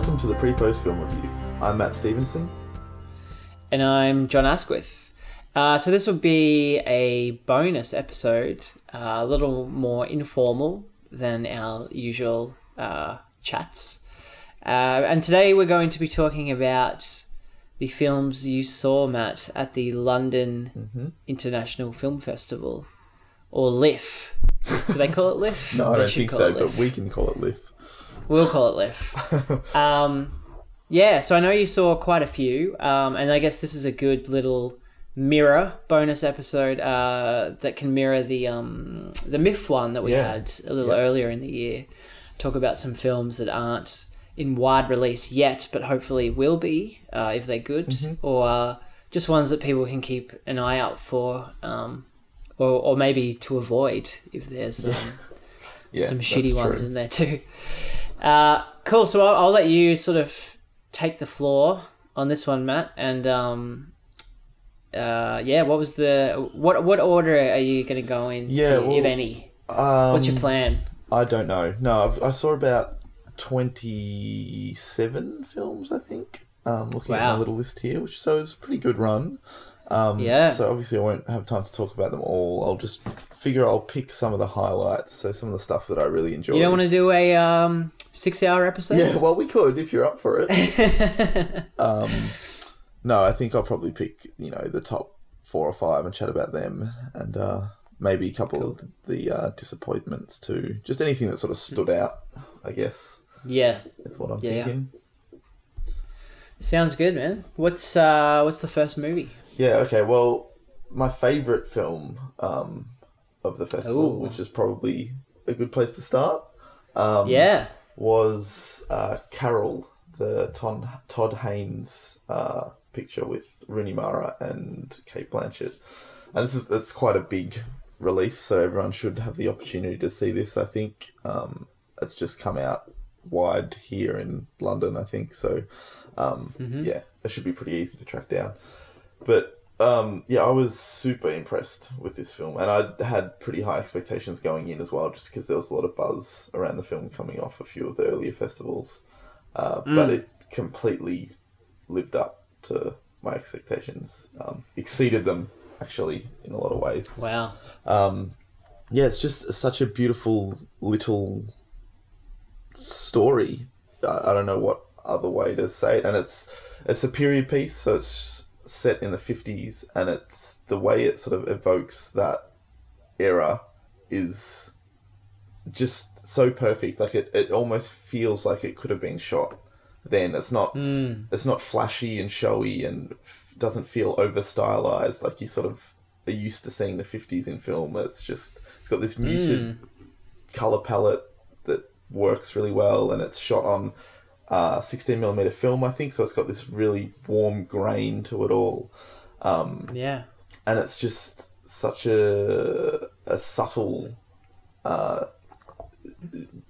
Welcome to the Pre Post Film Review. I'm Matt Stevenson. And I'm John Asquith. Uh, so this will be a bonus episode, uh, a little more informal than our usual uh, chats. Uh, and today we're going to be talking about the films you saw, Matt, at the London Mm-hmm. International Film Festival, or LIF. Do they call it LIF? No, I don't think so, but we can call it Lift. We'll call it LIF. um, yeah, so I know you saw quite a few, um, and I guess this is a good little mirror bonus episode uh, that can mirror the um, the MIF one that we Yeah. had a little Yeah. earlier in the year. Talk about some films that aren't in wide release yet, but hopefully will be uh, if they're good, Mm-hmm. or uh, just ones that people can keep an eye out for, um, or or maybe to avoid if there's. Um, Yeah, some shitty ones true. in there too. Uh, cool. So I'll, I'll let you sort of take the floor on this one, Matt. And um, uh, yeah, what was the what what order are you going to go in? Yeah, if well, any. Um, What's your plan? I don't know. No, I've, I saw about 27 films, I think. Um, looking at my little list here, which so it's a pretty good run. Um, Yeah. So obviously, I won't have time to talk about them all. I'll just figure I'll pick some of the highlights. So some of the stuff that I really enjoyed. You don't want to do a um, six-hour episode? Yeah, well, we could if you're up for it. um, no, I think I'll probably pick you know the top four or five and chat about them, and uh, maybe a couple of the uh, disappointments too. Just anything that sort of stood out, I guess, yeah. That's what I'm Yeah, yeah. thinking. Sounds good, man. What's uh, what's the first movie? Yeah. Okay. Well, my favorite film um, of the festival, Ooh. which is probably a good place to start. Um, Yeah. was uh, Carol, the Ton, Todd Haynes uh, picture with Rooney Mara and Cate Blanchett. And this is that's quite a big release, so everyone should have the opportunity to see this. I think um, it's just come out wide here in London. I think so. Um, Yeah, it should be pretty easy to track down. But um, yeah, I was super impressed with this film, and I had pretty high expectations going in as well, just because there was a lot of buzz around the film coming off a few of the earlier festivals. Uh, But it completely lived up to my expectations, um, exceeded them actually in a lot of ways. Wow. Um, yeah, it's just such a beautiful little story. I, I don't know what other way to say it, and it's it's a period piece, so it's set in the fifties, and it's the way it sort of evokes that era is just so perfect. Like it, it almost feels like it could have been shot then. It's not hmm. it's not flashy and showy and f- doesn't feel over stylized like you sort of are used to seeing the 50s in film. It's just it's got this muted hmm. color palette that works really well and it's shot on uh, 16 millimeter film I think so it's got this really warm grain to it all. Yeah. and it's just such a a subtle uh,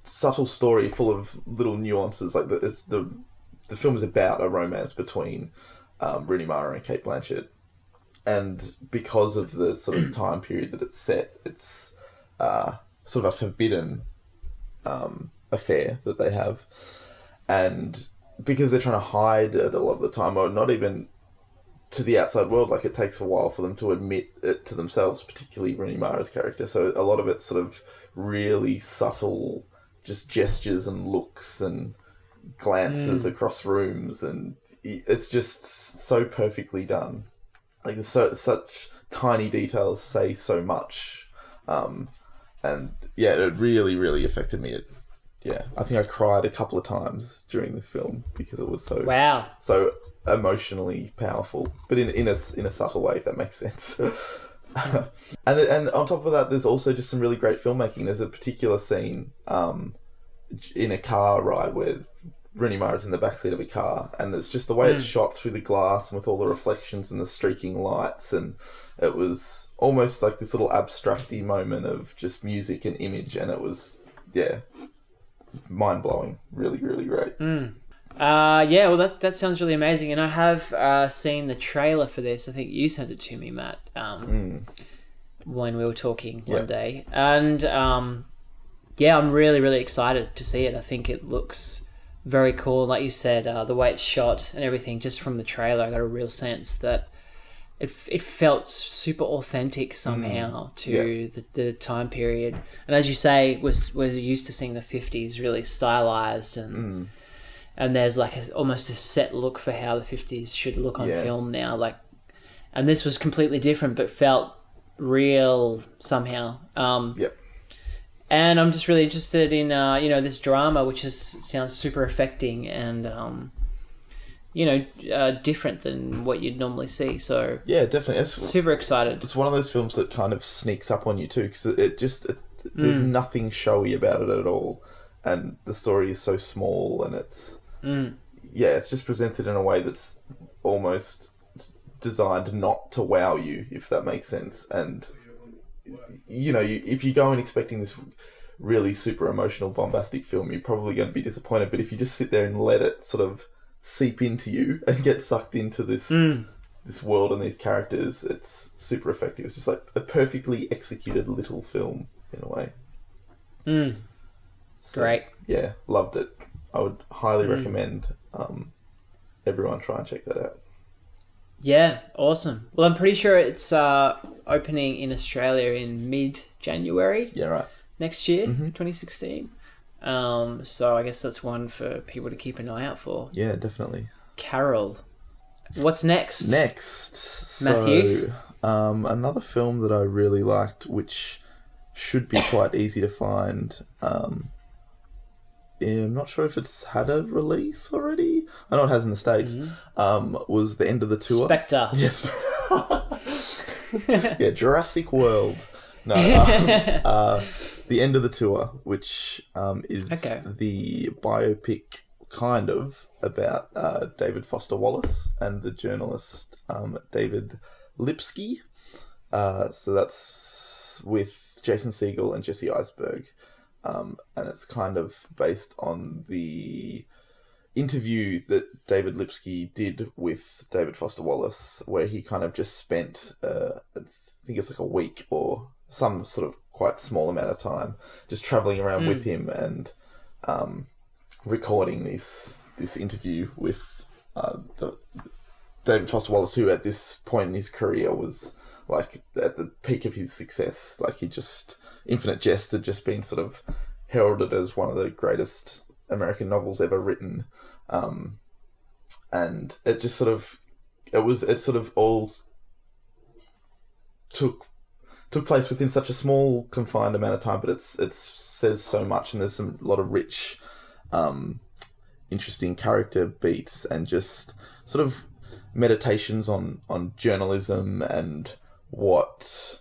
subtle story full of little nuances like the it's the the film is about a romance between um, Rooney Mara and Cate Blanchett. And because of the sort of time period that it's set it's uh, sort of a forbidden um, affair that they have and because they're trying to hide it a lot of the time or not even to the outside world. Like it takes a while for them to admit it to themselves, particularly Rooney Mara's character. So a lot of it's sort of really subtle, just gestures and looks and glances across rooms, and it's just so perfectly done. Like so such tiny details say so much, um, and yeah, it really, really affected me. It, yeah, I think I cried a couple of times during this film because it was so Wow. so emotionally powerful, but in in a in a subtle way, if that makes sense. and and on top of that, there's also just some really great filmmaking. There's a particular scene um, in a car ride where Rooney Mara's in the backseat of a car, and it's just the way it's shot through the glass and with all the reflections and the streaking lights, and it was almost like this little abstracty moment of just music and image, and it was yeah, mind blowing. Really, really great. Uh, yeah, well, that, that sounds really amazing. And I have uh, seen the trailer for this. I think you sent it to me, Matt, um, when we were talking Yeah. one day. And um, yeah, I'm really, really excited to see it. I think it looks very cool. Like you said, uh, the way it's shot and everything, just from the trailer, I got a real sense that it, it felt super authentic somehow to Yeah. the, the time period. And as you say, was we're used to seeing the fifties really stylized and and there's like a, almost a set look for how the fifties should look on Yeah. film now. Like, and this was completely different, but felt real somehow. Um, Yep. and I'm just really interested in uh, you know this drama, which is sounds super affecting and um, you know uh, different than what you'd normally see. So Yeah, definitely. It's, super excited. it's one of those films that kind of sneaks up on you too, because it, just it, there's Mm. nothing showy about it at all, and the story is so small, and it's Mm. yeah, it's just presented in a way that's almost designed not to wow you, if that makes sense. And you know, you, if you go in expecting this really super emotional, bombastic film, you're probably going to be disappointed. But if you just sit there and let it sort of seep into you and get sucked into this Mm. this world and these characters, it's super effective. It's just like a perfectly executed little film in a way. Mm. So, Great. Yeah, loved it. I would highly Mm. recommend um, everyone try and check that out. Yeah, awesome. Well, I'm pretty sure it's uh, opening in Australia in mid January Yeah, right. next year, Mhm. 2016. Um, so I guess that's one for people to keep an eye out for. Yeah, definitely. Carol, what's next? Next, Matthew? So, um, another film that I really liked, which should be quite easy to find. Um, I'm not sure if it's had a release already. I know it has in the states. Um, was the end of the tour? Spectre. Yes. yeah, Jurassic World. No, um, uh, the end of the tour, which um, is Okay. the biopic kind of about uh, David Foster Wallace and the journalist um, David Lipsky. Uh, so that's with Jason Segel and Jesse Eisenberg. Um, and it's kind of based on the interview that David Lipsky did with David Foster Wallace, where he kind of just spent, uh, I think it's like a week or some sort of quite small amount of time just traveling around with him and um, recording this this interview with uh, the, David Foster Wallace, who at this point in his career was like at the peak of his success. Like he just Infinite Jest had just been sort of heralded as one of the greatest American novels ever written, um, and it just sort of it was it sort of all took took place within such a small confined amount of time, but it's it says so much, and there's some a lot of rich, um, interesting character beats and just sort of meditations on on journalism and what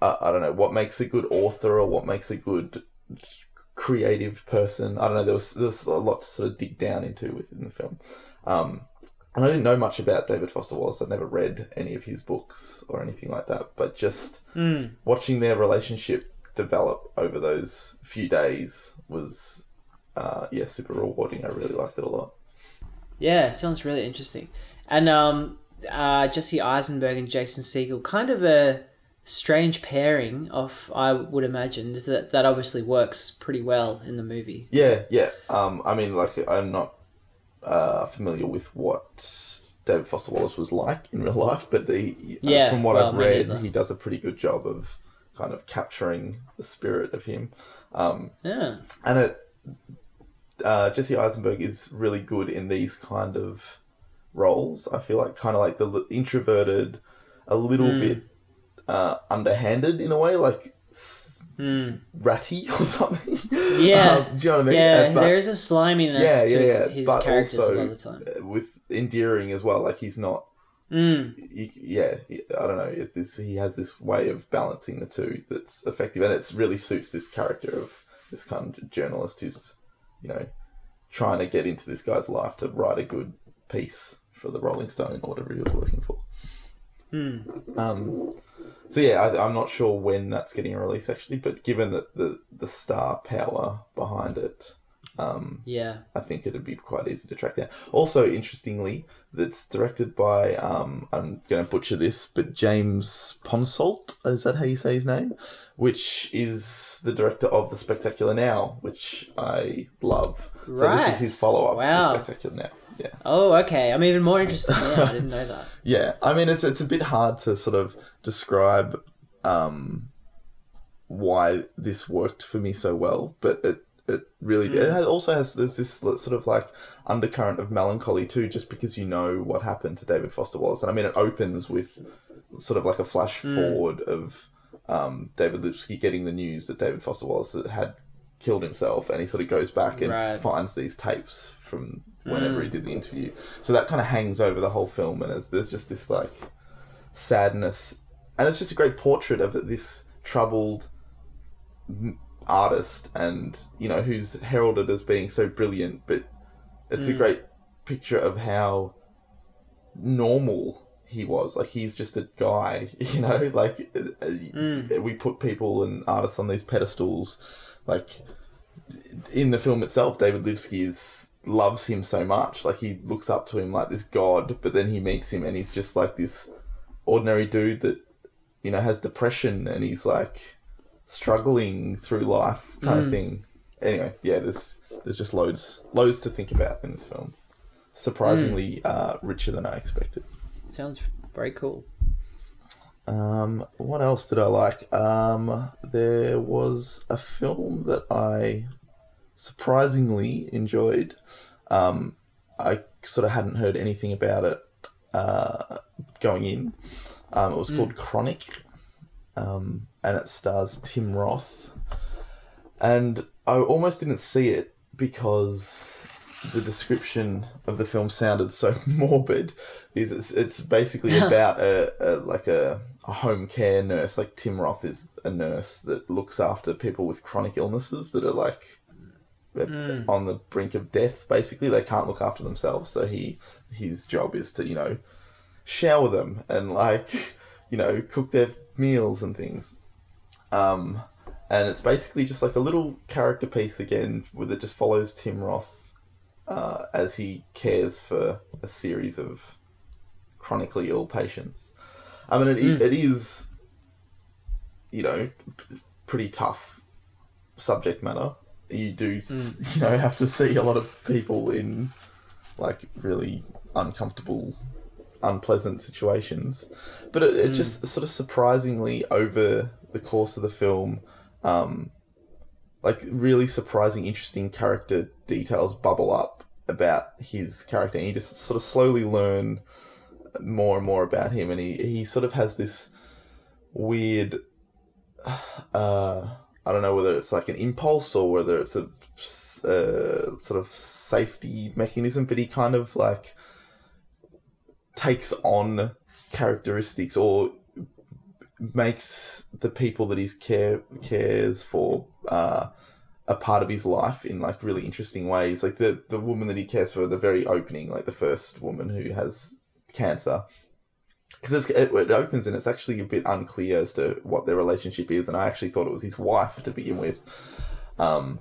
uh, I don't know what makes a good author or what makes a good creative person. I don't know. There was there was a lot to sort of dig down into within the film. Um, and I didn't know much about David Foster Wallace. I'd never read any of his books or anything like that. But just Mm. watching their relationship develop over those few days was, uh, yeah, super rewarding. I really liked it a lot. Yeah, sounds really interesting. And um, uh, Jesse Eisenberg and Jason Segel, kind of a strange pairing of, I would imagine, is that that obviously works pretty well in the movie. Yeah, yeah. Um, I mean, like, I'm not uh, familiar with what David Foster Wallace was like in real life, but the Yeah, uh, from what well, I've read, he does a pretty good job of kind of capturing the spirit of him. Um, Yeah. and it uh, Jesse Eisenberg is really good in these kind of roles. I feel like kind of like the introverted, a little Hmm. bit uh, underhanded in a way, like Mm. ratty or something. Yeah. Um, do you know what I mean? Yeah, Uh, but- there is a sliminess yeah, to yeah, his, his But characters also- a lot of the time. uh, with endearing as well. Like he's not. Mm. Yeah, I don't know. It's this. He has this way of balancing the two that's effective, and it really suits this character of this kind of journalist who's, you know, trying to get into this guy's life to write a good piece for the Rolling Stone or whatever he was working for. Mm. Um, so yeah, I, I'm not sure when that's getting a release actually, but given that the the star power behind it, Yeah. I think it'd be quite easy to track down. Also, interestingly, that's directed by um, I'm going to butcher this, but James Ponsoldt is that how you say his name? Which is the director of The Spectacular Now, which I love. So this is his follow up Wow. to The Spectacular Now. Yeah, Oh, okay. I'm even more interested now. I didn't know that. yeah. I mean, it's it's a bit hard to sort of describe um, why this worked for me so well, but it it really did. It has, also has there's this sort of like undercurrent of melancholy too, just because you know what happened to David Foster Wallace, and I mean it opens with sort of like a flash forward of um, David Lipsky getting the news that David Foster Wallace had killed himself, and he sort of goes back and Right. finds these tapes from whenever he did the hmm. interview. So that kind of hangs over the whole film, and there's, there's just this like sadness, and it's just a great portrait of this troubled artist, and you know who's heralded as being so brilliant, but it's a hmm. great picture of how normal he was. Like he's just a guy, you know. Like uh, uh hmm. we put people and artists on these pedestals, like in the film itself, David Lipsky is loves him so much. Like he looks up to him like this god, but then he meets him and he's just like this ordinary dude that you know has depression and he's like struggling through life kind of thing. Anyway, yeah, there's there's just loads loads to think about in this film. Surprisingly uh, richer than I expected. Sounds very cool. Um, what else did I like? Um, there was a film that I surprisingly enjoyed. Um, I sort of hadn't heard anything about it uh, going in. Um, it was called Chronic, um, and it stars Tim Roth. And I almost didn't see it because the description of the film sounded so morbid. Is it's, it's basically about a, a like a, a home care nurse. Like Tim Roth is a nurse that looks after people with chronic illnesses that are like on the brink of death. Basically, they can't look after themselves. So he his job is to you know shower them and like you know cook their meals and things. Um, and it's basically just like a little character piece again, with it just follows Tim Roth uh, as he cares for a series of chronically ill patients. I mean, it, mm. it is, you know, p- pretty tough subject matter. You do, s mm. you know, have to see a lot of people in like really uncomfortable, unpleasant situations. But it, it mm. just sort of surprisingly over the course of the film, um, like really surprising, interesting character details bubble up about his character, and you just sort of slowly learn more and more about him, and he he sort of has this weird. Uh, I don't know whether it's like an impulse or whether it's a uh, sort of safety mechanism, but he kind of like takes on characteristics or makes the people that he care cares for uh, a part of his life in like really interesting ways. Like the the woman that he cares for, the very opening, like the first woman who has cancer. Because it, it opens and it's actually a bit unclear as to what their relationship is, and I actually thought it was his wife to begin with, um,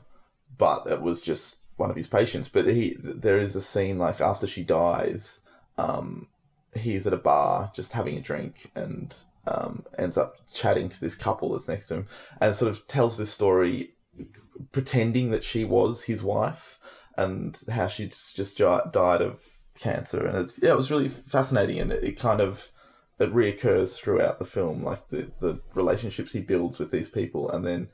but it was just one of his patients. But he, there is a scene like after she dies, um, he's at a bar just having a drink and um, ends up chatting to this couple that's next to him, and sort of tells this story, pretending that she was his wife and how she just, just died of cancer, and it's yeah, it was really fascinating, and it, it kind of it reoccurs throughout the film, like the the relationships he builds with these people, and then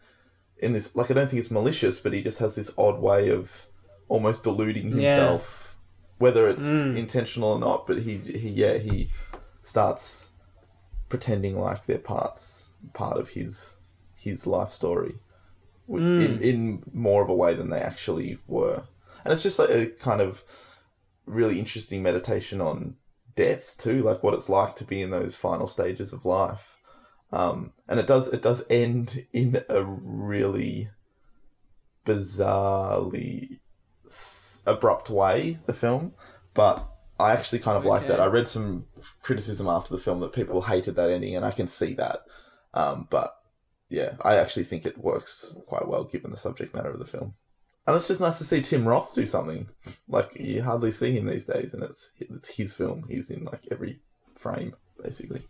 in this, like I don't think it's malicious, but he just has this odd way of almost deluding Yeah. himself, whether it's mm. intentional or not. But he he yeah he starts pretending like they're parts part of his his life story w- in, mm. in more of a way than they actually were and it's just like a kind of really interesting meditation on death too like what it's like to be in those final stages of life. Um, and it does it does end in a really bizarrely s- abrupt way the film but i actually kind of like that. I read some criticism after the film that people hated that ending and i can see that. Um, but yeah i actually think it works quite well given the subject matter of the film and it's just nice to see Tim Roth do something. Like you hardly see him these days, and it's it's his film. He's in like every frame basically.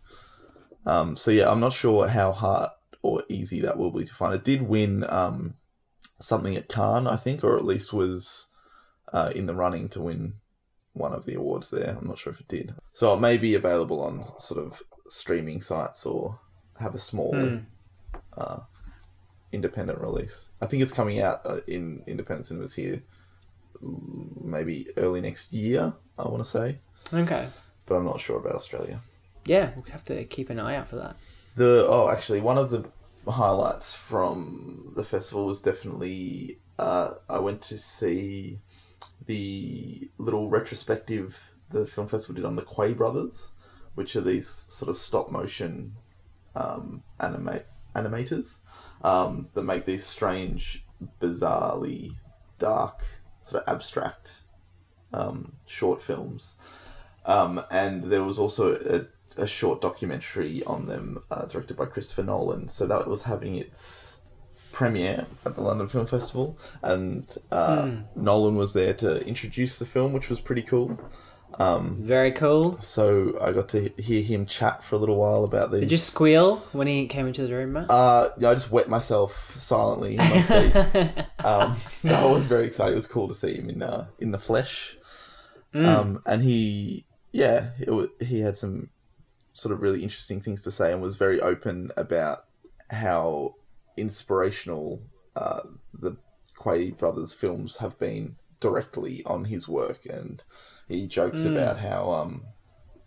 Um, so yeah, I'm not sure how hard or easy that will be to find. It did win um, something at Cannes, I think, or at least was uh, in the running to win one of the awards there. I'm not sure if it did. So it may be available on sort of streaming sites or have a small Mm. uh, independent release. I think it's coming out uh, in independent cinemas here maybe early next year, I want to say, Okay. but I'm not sure about Australia. Yeah, we'll have to keep an eye out for that. The oh, actually, one of the highlights from the festival was definitely uh, I went to see the little retrospective the film festival did on the Quay brothers, which are these sort of stop motion um, animate animators um, that make these strange, bizarrely dark, sort of abstract um, short films. Um, and there was also a, a short documentary on them uh, directed by Christopher Nolan. So that was having its premiere at the London Film Festival, and uh, Nolan was there to introduce the film, which was pretty cool. Very cool. So I got to hear him chat for a little while about these. Did you squeal when he came into the room, Matt? Uh, yeah, I just wet myself silently in my seat. um, no, I was very excited. It was cool to see him in uh, in the flesh. Um, and he, yeah, it, he had some sort of really interesting things to say and was very open about how inspirational uh, the Quay brothers films have been directly on his work. And he joked about how, um,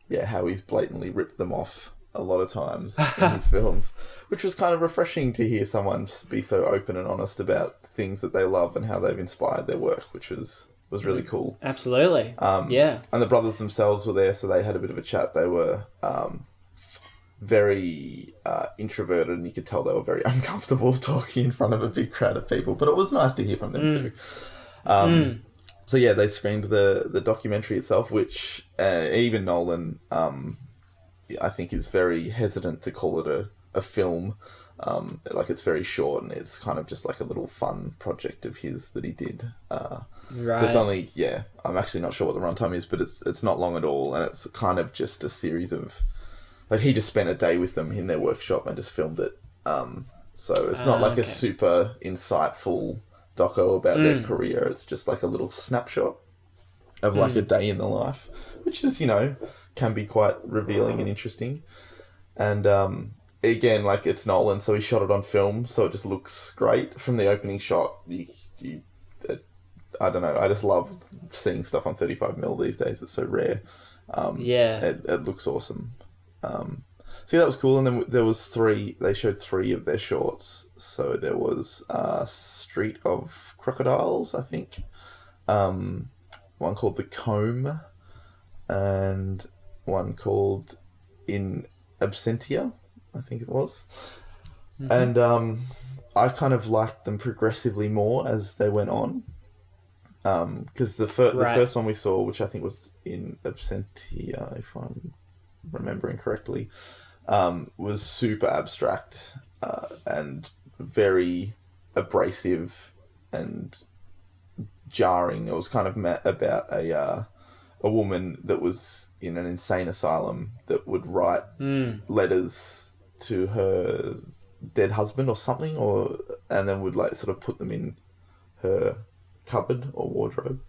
yeah, how he's blatantly ripped them off a lot of times in his films, which was kind of refreshing to hear someone be so open and honest about things that they love and how they've inspired their work, which was was really cool. Absolutely. Um, yeah. And the brothers themselves were there, so they had a bit of a chat. They were um, very uh, introverted, and you could tell they were very uncomfortable talking in front of a big crowd of people. But it was nice to hear from them too. Um, So yeah, they screened the the documentary itself, which uh, even Nolan, um, I think, is very hesitant to call it a, a film. Um, like it's very short and it's kind of just like a little fun project of his that he did. Uh, Right. so it's only yeah. I'm actually not sure what the runtime is, but it's it's not long at all, and it's kind of just a series of like he just spent a day with them in their workshop and just filmed it. Um, so it's not Ah, like okay. a super insightful doco about their career. It's just like a little snapshot of like a day in the life, which is you know can be quite revealing and interesting. And um, again, like it's Nolan, so he shot it on film, so it just looks great from the opening shot. You, you, it, I don't know. I just love seeing stuff on 35 mil these days. It's so rare. Um, Yeah. it, it looks awesome. Um, yeah, that was cool. And then there was three. They showed three of their shorts. So there was uh, Street of Crocodiles, I think. Um, one called The Comb, and one called In Absentia, I think it was. And um, I kind of liked them progressively more as they went on. Because the, fir- Right. the first one we saw, which I think was in Absentia, if I'm remembering correctly, um, was super abstract uh, and very abrasive and jarring. It was kind of about a uh, a woman that was in an insane asylum that would write letters to her dead husband or something, or and then would like sort of put them in her cupboard or wardrobe,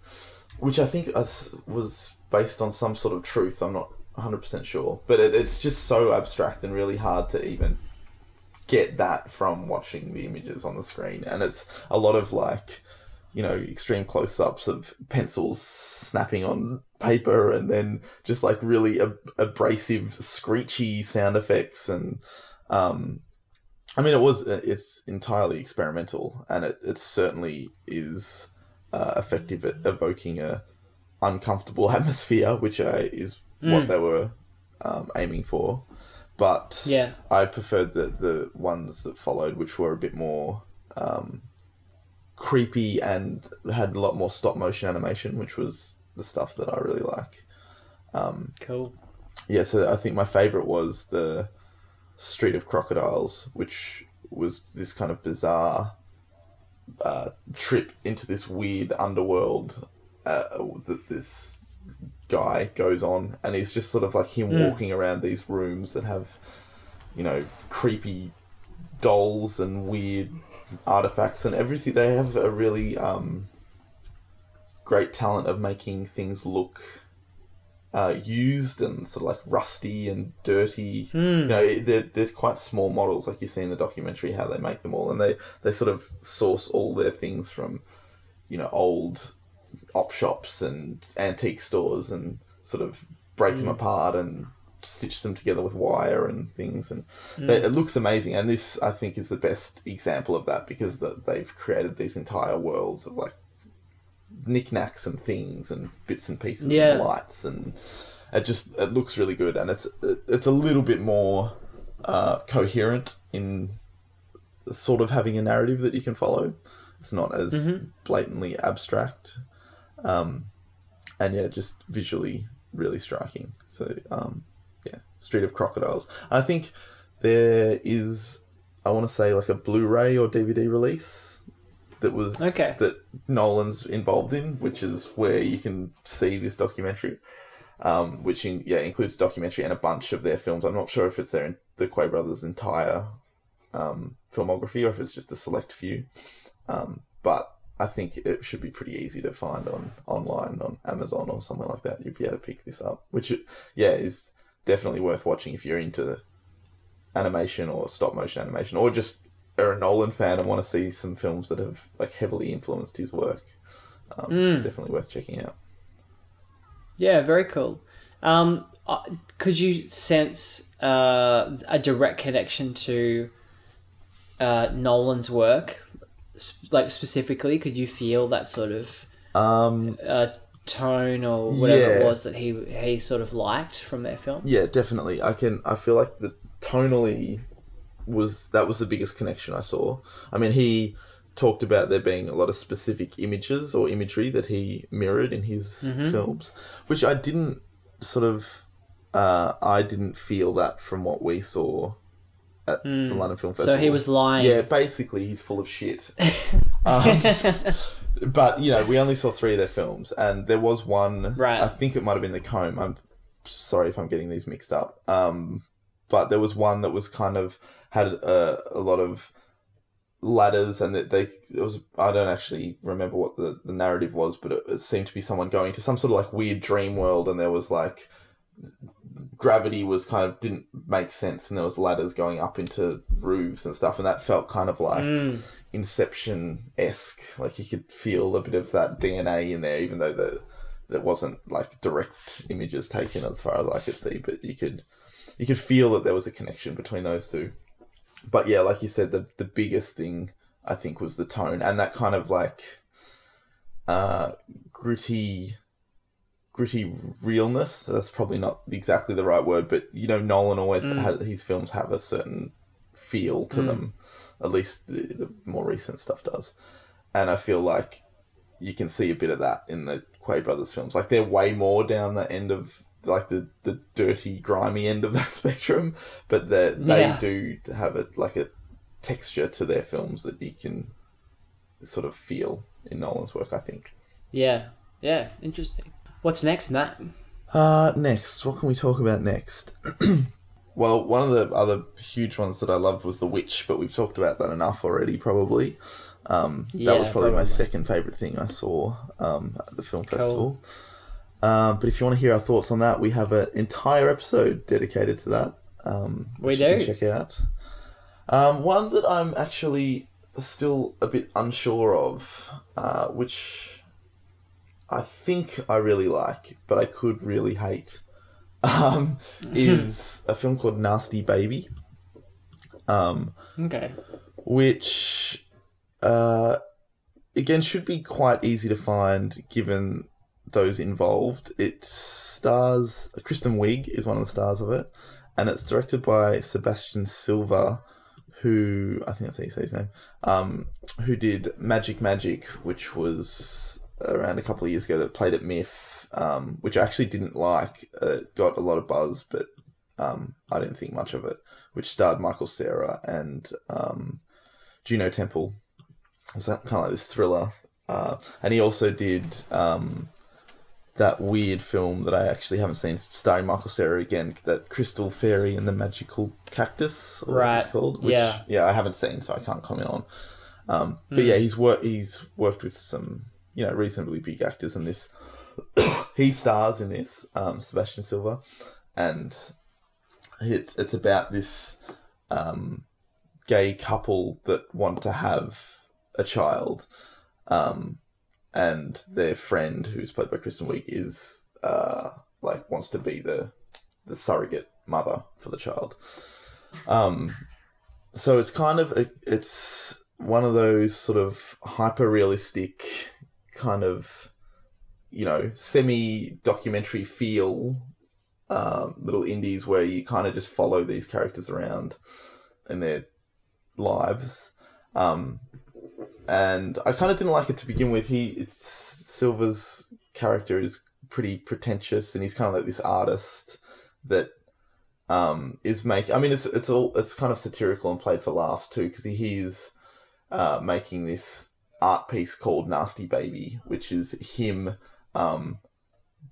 which I think was based on some sort of truth. I'm not 100 percent sure, but it, it's just so abstract and really hard to even get that from watching the images on the screen, and it's a lot of like you know extreme close-ups of pencils snapping on paper and then just like really ab- abrasive screechy sound effects. And um i mean it was it's entirely experimental and it, it certainly is uh, effective at evoking a uncomfortable atmosphere which uh, is what they were um, aiming for but Yeah. I preferred the the ones that followed, which were a bit more um, creepy and had a lot more stop motion animation, which was the stuff that I really like. Cool. Yeah, so I think my favorite was the Street of Crocodiles, which was this kind of bizarre uh, trip into this weird underworld uh, that this guy goes on, and he's just sort of like him walking around these rooms that have, you know, creepy dolls and weird artifacts and everything. They have a really um, great talent of making things look uh, used and sort of like rusty and dirty. You know, they're, they're quite small models, like you see in the documentary how they make them all, and they they sort of source all their things from, you know, old op shops and antique stores and sort of break them mm. apart and stitch them together with wire and things. And mm. they, it looks amazing. And this i think is the best example of that because the, they've created these entire worlds of like knickknacks and things and bits and pieces Yeah. and lights. And it just it looks really good. And it's it's a little bit more uh, coherent in sort of having a narrative that you can follow. It's not as mm-hmm. blatantly abstract um, and yeah just visually really striking. So um, yeah street of crocodiles. I think there is i want to say like a blu-ray or dvd release that was Okay. that nolan's involved in which is where you can see this documentary. Um, which in, yeah includes a documentary and a bunch of their films. I'm not sure if it's their the quay brothers entire um, filmography or if it's just a select few. Um, but I think it should be pretty easy to find on online on Amazon or somewhere like that. You'd be able to pick this up, which yeah is definitely worth watching if you're into animation or stop motion animation, or just are a Nolan fan and want to see some films that have like heavily influenced his work. Um, it's definitely worth checking out. Yeah, very cool. Um, uh, could you sense uh, a direct connection to uh, Nolan's work? Like specifically, could you feel that sort of Um, uh, tone or whatever it was that he he sort of liked from their films? Yeah, definitely. I can. I feel like the tonally was that was the biggest connection I saw. I mean, he talked about there being a lot of specific images or imagery that he mirrored in his films, which I didn't sort of. Uh, I didn't feel that from what we saw at the London Film Festival. So he was lying. Yeah, basically, he's full of shit. um, but you know, we only saw three of their films, and there was one. Right. I think it might have been the Comb. I'm sorry if I'm getting these mixed up. Um, but there was one that was kind of had a, a lot of ladders, and that they it was. I don't actually remember what the, the narrative was, but it, it seemed to be someone going to some sort of like weird dream world, and there was like gravity was kind of didn't make sense and there was ladders going up into roofs and stuff and that felt kind of like inception-esque. Like you could feel a bit of that dna in there even though the there wasn't like direct images taken as far as i could see but you could you could feel that there was a connection between those two. But yeah like you said the, the biggest thing i think was the tone and that kind of like uh gritty gritty realness. That's probably not exactly the right word, but you know, Nolan always mm. has, his films have a certain feel to mm. them. At least the, the more recent stuff does, and I feel like you can see a bit of that in the Quay brothers films. Like they're way more down the end of like the the dirty, grimy end of that spectrum, but they they Yeah. do have a like a texture to their films that you can sort of feel in Nolan's work. I think. Yeah, yeah, interesting. What's next, Matt? Uh, next, what can we talk about next? well, one of the other huge ones that I loved was The Witch, but we've talked about that enough already, probably. Um, that was probably, my second favourite thing I saw um, at the film festival. Um, but if you want to hear our thoughts on that, we have an entire episode dedicated to that. Um, We which you do. can check out. Um, one that I'm actually still a bit unsure of, uh, which I think I really like, but I could really hate, um, is a film called Nasty Baby, um, Okay. which uh, again should be quite easy to find given those involved. It stars Kristen Wiig is one of the stars of it, and it's directed by Sebastian Silva, who I think that's how you say his name, um, who did Magic Magic, which was around a couple of years ago that played at MIF, um, which I actually didn't like. Uh, it got a lot of buzz, but um, I didn't think much of it. Which starred Michael Cera and um, Juno Temple. It's kind of like this thriller. Uh, and he also did um, that weird film that I actually haven't seen, starring Michael Cera again, that Crystal Fairy and the Magical Cactus, or right? It's called. Which, yeah, yeah, I haven't seen, so I can't comment on. Um, but mm. yeah, he's worked. He's worked with some, you know, reasonably big actors in this. he stars in this, um, Sebastian Silva, and it's it's about this um, gay couple that want to have a child. Um, and their friend, who's played by Kristen Wiig, is uh, like wants to be the the surrogate mother for the child. Um, so it's kind of a, it's one of those sort of hyper realistic kind of you know semi documentary feel um, little indies where you kind of just follow these characters around in their lives. Um, and I kind of didn't like it to begin with. He Silva's character is pretty pretentious, and he's kind of like this artist that um, is making. I mean, it's it's all it's kind of satirical and played for laughs too, because he, he's uh, making this art piece called Nasty Baby, which is him um,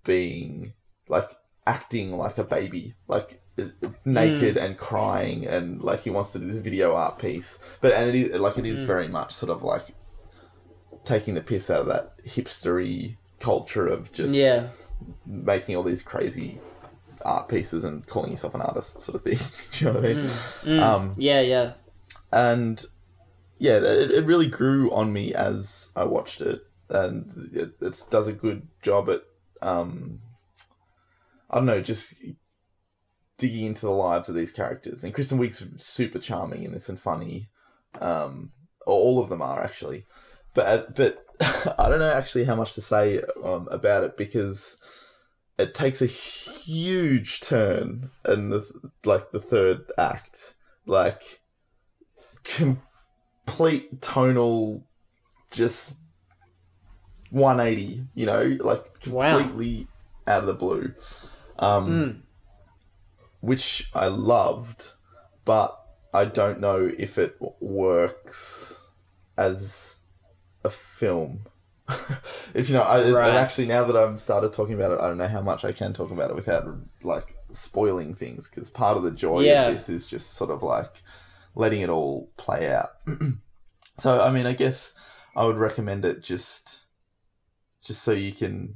being like acting like a baby, like naked mm. and crying and like he wants to do this video art piece but and it is like it is mm. very much sort of like taking the piss out of that hipstery culture of just yeah making all these crazy art pieces and calling yourself an artist sort of thing you know what i mean mm. um yeah yeah and yeah it, it really grew on me as i watched it and it, it does a good job at um I don't know, just digging into the lives of these characters. And Kristen Wiig's super charming in this and funny. Um, all of them are actually, but uh, but I don't know actually how much to say um, about it because it takes a huge turn in the like the third act, like complete tonal, just one eighty. You know, like completely wow. out of the blue. Um, mm which I loved, but I don't know if it works as a film. if you know, I, right. actually now that I'm started talking about it, I don't know how much I can talk about it without like spoiling things because part of the joy yeah. of this is just sort of like letting it all play out. so I mean, I guess I would recommend it just just so you can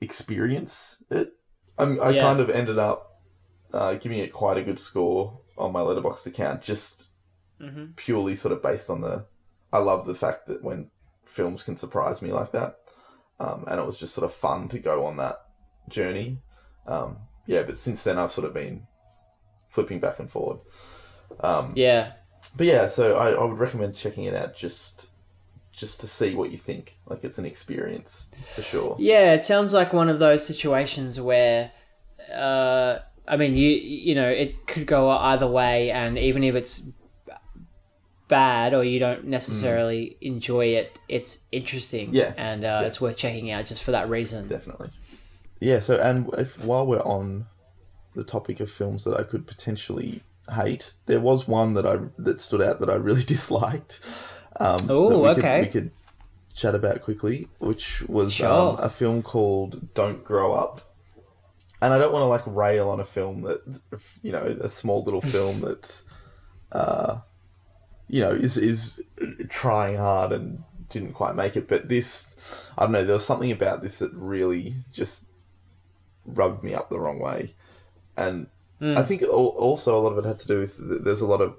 experience it. I'm, I yeah. kind of ended up uh, giving it quite a good score on my Letterboxd account, just mm-hmm. purely sort of based on the. I love the fact that when films can surprise me like that, um, and it was just sort of fun to go on that journey. Um, yeah, but since then I've sort of been flipping back and forward. Um, yeah. But yeah, so I, I would recommend checking it out just just to see what you think. Like it's an experience for sure. Yeah, it sounds like one of those situations where uh, I mean, you you know, it could go either way, and even if it's bad or you don't necessarily mm. enjoy it, it's interesting. Yeah, and uh, yeah. it's worth checking out just for that reason. Definitely. Yeah. So, and if while we're on the topic of films that I could potentially hate, there was one that I that stood out that I really disliked. Um, oh, okay. we could chat about quickly, which was sure. um, a film called Don't Grow Up and I don't want to like rail on a film that you know a small little film that uh, you know is is trying hard and didn't quite make it. But this, I don't know. There was something about this that really just rubbed me up the wrong way, and mm. I think also a lot of it had to do with there's a lot of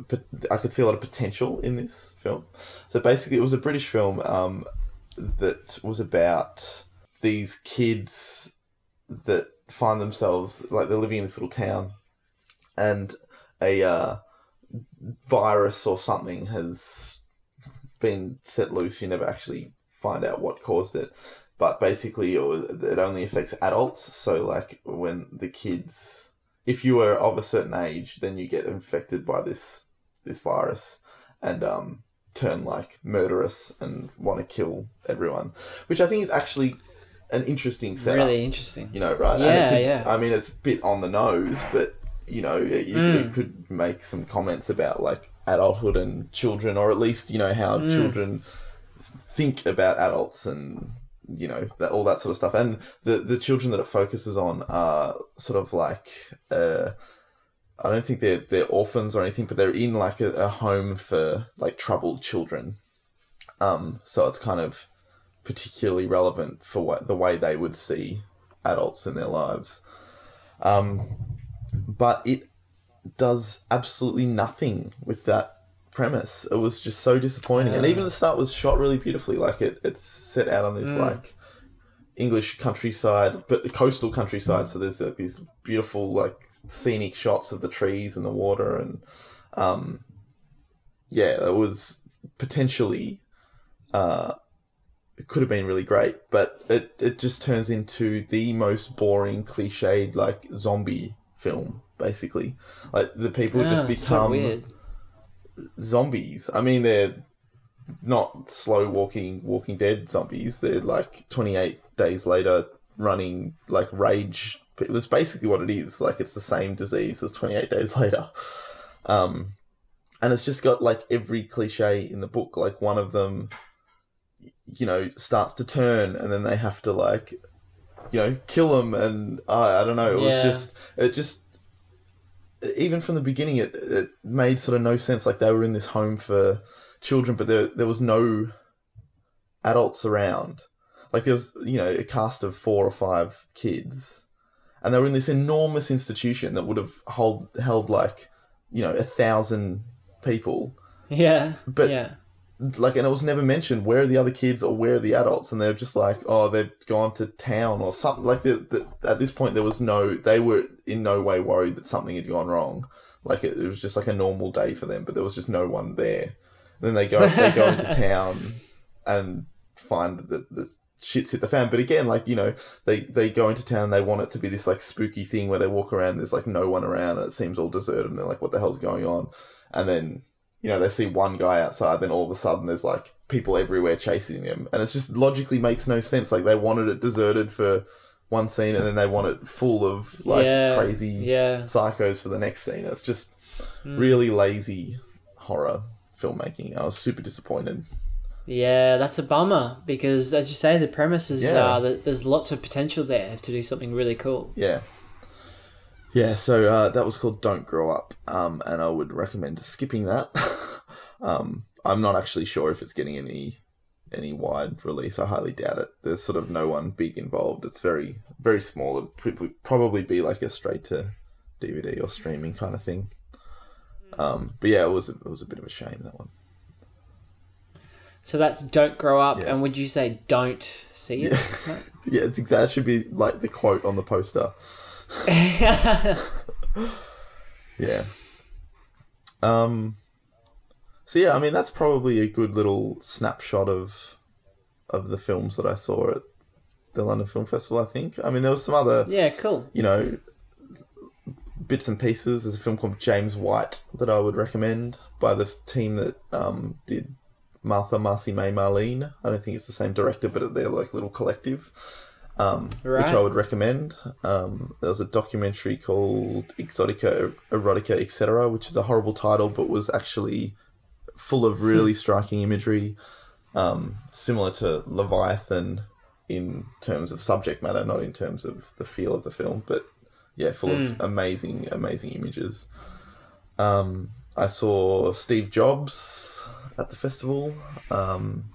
I could see a lot of potential in this film. So basically, it was a British film um, that was about these kids that find themselves like they're living in this little town, and a uh, virus or something has been set loose. You never actually find out what caused it, but basically it, it only affects adults. So like when the kids, if you are of a certain age, then you get infected by this this virus, and um, turn like murderous and want to kill everyone, which I think is actually an interesting setup. Really interesting. You know, right? Yeah, could, yeah. I mean, it's a bit on the nose, but you know, it, mm. it, could make some comments about like adulthood and children, or at least you know how mm. children think about adults and you know that all that sort of stuff and the the children that it focuses on are sort of like uh I don't think they're they're orphans or anything, but they're in like a, a home for like troubled children. Um, so it's kind of particularly relevant for what the way they would see adults in their lives. Um, but it does absolutely nothing with that premise. It was just so disappointing, and even the start was shot really beautifully. Like it, it's set out on this like English countryside, but coastal countryside. So there's like these beautiful like scenic shots of the trees and the water, and um, yeah, it was potentially uh, it could have been really great, but it it just turns into the most boring, cliched like zombie film. Basically, like the people just Ah, so become weird. Zombies. I mean, they're not slow walking Walking Dead zombies. They're like 28 days later running like rage. That's basically what it is. Like it's the same disease as 28 days later. Um, and it's just got like every cliche in the book. Like one of them, you know, starts to turn and then they have to like, you know, kill them. And uh, I don't know. It was just, it just, even from the beginning, it, it made sort of no sense. Like they were in this home for children, but there there was no adults around. Like there was, you know, a cast of four or five kids, and they were in this enormous institution that would have hold held like, you know, a thousand people. Yeah, But- yeah, Like, and it was never mentioned where are the other kids or where are the adults, and they're just like, oh, they've gone to town or something. Like, the, the, at this point, there was no, they were in no way worried that something had gone wrong. Like, it, it was just like a normal day for them, but there was just no one there. Then they go, they go into town and find that the shit's hit the fan. But again, like you know, they they go into town. They want it to be this like spooky thing where they walk around. There's like no one around, and it seems all deserted. And they're like, "What the hell's going on?" And then you know they see one guy outside. Then all of a sudden, there's like people everywhere chasing them, and it's just logically makes no sense. Like they wanted it deserted for one scene, and then they want it full of like yeah, crazy Yeah, psychos for the next scene. It's just really lazy horror filmmaking. I was super disappointed. yeah, that's a bummer because, as you say, the premise is Yeah. uh, that there's lots of potential there to do something really cool. Yeah. Yeah, so uh, that was called Don't Grow Up, um, and I would recommend skipping that. um, I'm not actually sure if it's getting any any wide release. I highly doubt it. There's sort of no one big involved. It's very very small. It'd probably- probably be like a straight to DVD or streaming kind of thing. Um, but yeah, it was it was a bit of a shame that one. So that's don't grow up, Yeah. and would you say don't see it? Yeah, it's exactly. Should be like the quote on the poster. Yeah. Um. So yeah, I mean that's probably a good little snapshot of of the films that I saw at the London Film Festival. I think. I mean, there was some other, yeah, cool. you know, bits and pieces. There's a film called James White that I would recommend by the team that um, did Martha, Marcy, May, Marlene. I don't think it's the same director, but they're like little collective um, which I would recommend. Um, there was a documentary called Exotica, Erotica, etc., which is a horrible title, but was actually full of really striking imagery, um, similar to Leviathan in terms of subject matter, not in terms of the feel of the film, but yeah, full of amazing, amazing images. Um, I saw Steve Jobs at the festival. Um,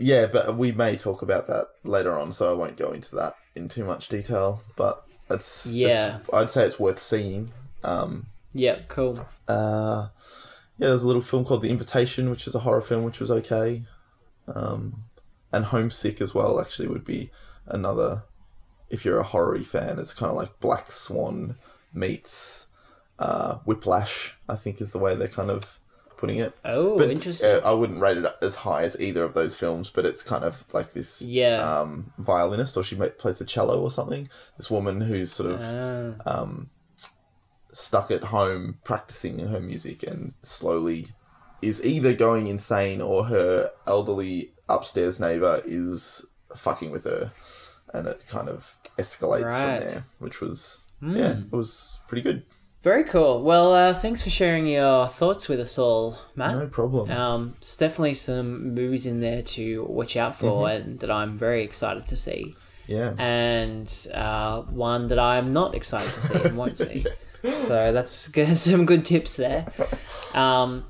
yeah, but we may talk about that later on, so I won't go into that in too much detail. But it's Yeah. it's, I'd say it's worth seeing. Um, Yeah, cool. uh, yeah, there's a little film called The Invitation, which is a horror film, which was okay. Um, and Homesick as well, actually, would be another. If you're a horror fan, it's kind of like Black Swan meets uh, Whiplash. I think is the way they're kind of putting it. Oh, But interesting. uh, I wouldn't rate it as high as either of those films, but it's kind of like this Yeah. um, violinist, or she might plays the cello or something. This woman who's sort of Ah, stuck at home practicing her music and slowly is either going insane or her elderly upstairs neighbor is fucking with her and it kind of escalates Right. from there which was yeah it was pretty good Very cool. Well, uh, thanks for sharing your thoughts with us all, Matt. No problem. Um, there's definitely some movies in there to watch out for, and that I'm very excited to see, yeah. and uh, one that I'm not excited to see and won't see. So that's good, some good tips there. Um,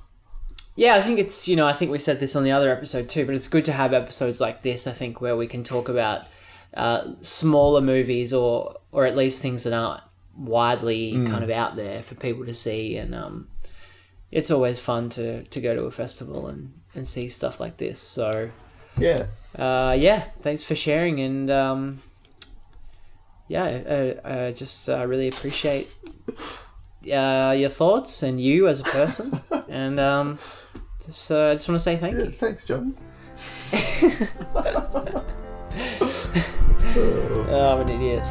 yeah, I think it's you know I think we said this on the other episode too, but it's good to have episodes like this. I think where we can talk about uh, smaller movies or or at least things that aren't widely kind of out there for people to see, and um, it's always fun to to go to a festival and and see stuff like this. So Yeah. uh, yeah, thanks for sharing, and um, yeah, I, I just uh, really appreciate uh, your thoughts and you as a person, and um, just uh, I just want to say thank yeah. you. Thanks, John. Oh, I'm an idiot.